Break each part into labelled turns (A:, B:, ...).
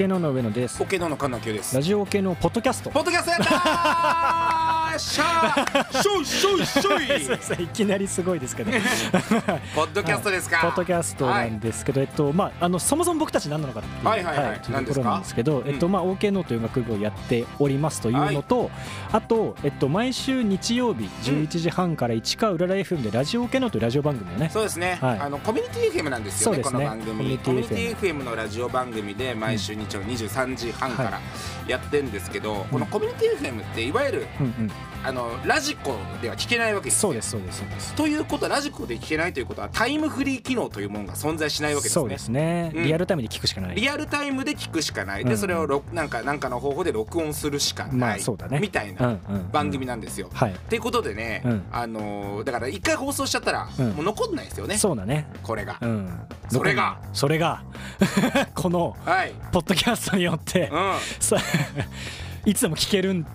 A: OK のの上野です。
B: オケノの神奈清です。
A: ラジオ OK のポッドキャスト。
B: ポッドキャストやったー。しゃー。しょ いしょいしょい
A: そうそういきなりすごいですけど。
B: ポッドキャストですか、
A: ポッドキャストなんですけど、えっとまああのそもそも僕たち何なのかっていう、
B: はいはいはい。
A: という
B: 何ですか？
A: ところなんですけど、えっとまあ OK ノーという学部をやっておりますというのと、あとえっと毎週日曜日11時半から市川うらら FM でラジオ OK ノーというラジオ番組をね、
B: そうですね、
A: はい。
B: あのコミュニティ FM なんですよね
A: ね。
B: この番組。
A: コミュニティ
B: コミュニティ FM のラジオ番組で毎週日曜23時半か
A: は
B: らやってるんですけど、このコミュニティ FM っていわゆるあのラジコでは聞けないわけです
A: そうですそうですそうです。
B: ということはラジコで聞けないということはタイムフリー機能というものが存在しないわけですね。
A: そうですね、
B: うん。
A: リアルタイムで聞くしかない。
B: リアルタイムで聞くしかない、
A: うん。
B: でそれをろなんかなんかの方法で録音するしかない、
A: まあそうだね。
B: みたい
A: うん
B: な
A: うん。
B: 番組なんですよ。
A: はい。
B: っていうことでね、
A: うん。
B: あのーだから一回放送しちゃったら、
A: うん。
B: もう残んないですよね。
A: そうだね。
B: これが。
A: うん。
B: それが。
A: それが。この
B: はい、
A: ポッドキャストによって。
B: うん、
A: さいつでも聞けるん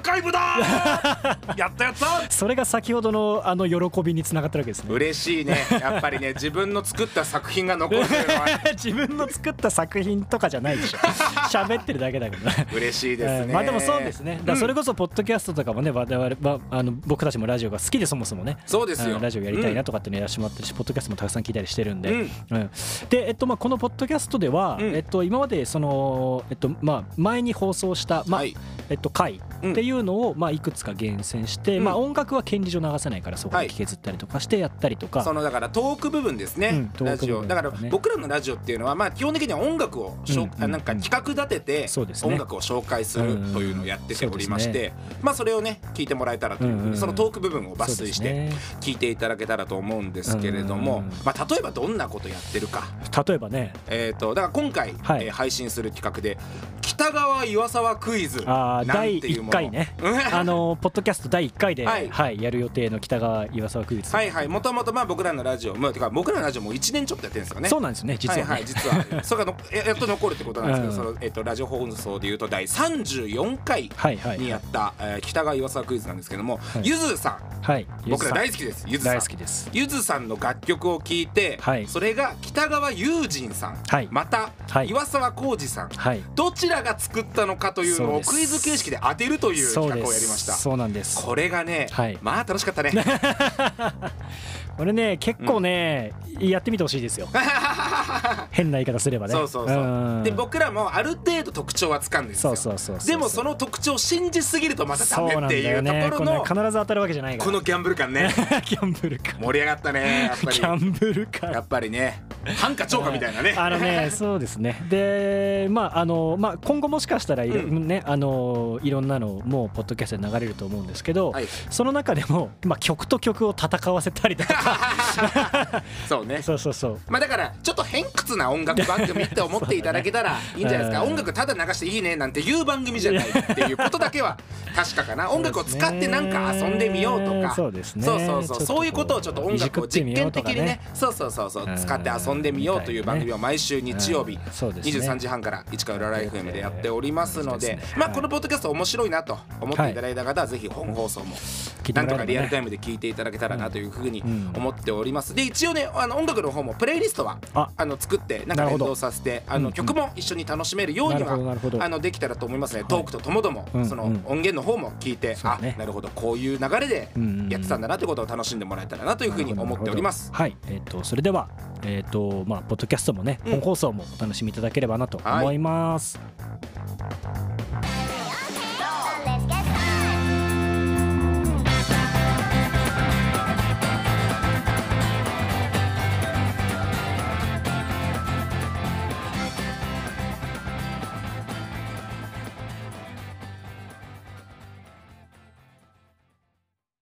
B: アーカイブだーやったやった。
A: それが先ほどのあの喜びにつながったわけですね。
B: 嬉しいね。やっぱりね 自分の作った作品が残る。
A: 自分の作った作品とかじゃないでしょ。喋ってるだけだけど。ね
B: 嬉しいですね、
A: うんまあでもそうですね。だそれ
B: こ
A: こそポッドキャストとかもね我々まああの僕たちもラジオが好きでそもそもね
B: そうですよ。
A: うんラジオやりたいなとかっていうのやらせてもらってるし、ポッドキャストもたくさん聞いたりしてるんで、
B: うん。
A: うん。で、えっとまあ、このポッドキャストでは、
B: うん。
A: えっと、今までその、えっとまあ、前に放送した、まあ
B: はい。
A: えっと、回
B: うん
A: っていうのを、まあ、いくつか厳選して、
B: うん。
A: まあ、音楽は権利上流せないからそこで削ったりとかしてやったりとか、
B: そのだからトーク部分ですね、
A: うん
B: ラジオ。だから僕らのラジオっていうのはまあ基本的には音楽をしょ、
A: うんうん
B: なんか企画立てて音楽を紹介するというのをやってておりまして、
A: うん
B: まあそれをね聞いてもらえたらという、
A: うんうん。
B: そのトーク部分を抜粋して聞いていただけたらと思うんですけれども、
A: うん
B: まあ例えばどんなことやってるか。
A: 例えばね。
B: えー、とだから今回、
A: はい。
B: えー配信する企画で「北川岩沢クイズ」なん
A: 第1
B: ていうもの
A: 回ね。あのポッドキャスト第1回で、
B: は
A: はいいやる予定の北川岩沢クイズ、
B: はいはい。もともとまあ僕らのラジオもてか僕らのラジオも1年ちょっとやってるんですよね。
A: そうなんですよね実はね、
B: いはい、実は。それがのややっと残るってことなんですけど、
A: うん。
B: そのえっとラジオ放送でいうと第34回
A: はいはい。
B: にやった、えー北川岩沢クイズなんですけども、
A: い。
B: ゆずさん。
A: はい。
B: 僕ら大
A: 好
B: 好きですゆずさん。
A: 大好きです。
B: ゆずさんの楽曲を聴いて、
A: はい。
B: それが北川悠仁さん、
A: はい。
B: また、
A: はい。
B: 岩沢浩二さん。
A: はい。
B: どちらが作ったのかというのをクイズ形式で当てるという
A: そう
B: 企画をやりました。
A: そうなんです。
B: これがね、
A: はい。
B: まあ楽しかったね。
A: これね結構ね、やってみてほしいですよ。変な言い方すればね。
B: そうそうそう、
A: ん。
B: で僕らもある程度特徴はつかんでるんですよ。
A: そうそうそう
B: でもその特徴を信じすぎるとまたダメっていうところの
A: この必ず当たるわけじゃないから。
B: このギャンブル感ね。
A: ギャンブルか。
B: 盛り上がったねやっぱり。
A: ギャンブルか。
B: やっぱりね反か超かみたいなね。
A: あのね、そうですね。で、まああのまあ今後もしかしたらいろ、
B: うん。
A: ねあのいろんなのもうポッドキャストで流れると思うんですけど、
B: はい。
A: その中でもまあ曲と曲を戦わせたりだとか、
B: そうね。
A: そうそうそう。
B: まあだからちょっと偏屈な音楽番組って思っていただけたらい。いんじゃないですか、
A: うん
B: 音楽ただ流していいねなんていう番組じゃないっていうことだけは確かかな。音楽を使ってなんか遊んでみようとか。
A: そうですね。
B: そうそうそう。そういうことをちょっと音楽を実験的にねそうそうそうそう
A: う。ん
B: 使って遊んでみようという番組を毎週日曜日
A: うんそうですね。
B: 23時半から市川浦ライフ FM でやっておりますのでまあこのポッドキャスト面白いなと思っていただいた方はぜひ本放送もなんとかリアルタイムで聞いていただけたらなというふうに
A: うん
B: 思っております。で一応ねあの音楽の方もプレイリストは
A: あ。
B: あの作ってなんか連動させてあの曲も一緒に楽しめるようにはあのできたらと思いますね。トークとともども
A: うん
B: その
A: うん
B: 音源の方も聞いてあなるほど。こういう流れでやってたんだなということを楽しんでもらえたらなというふうに思っております。
A: はい、えっ、とそれではえっ、とまあポッドキャストもね、
B: うん
A: 本放送もお楽しみいただければなと思います。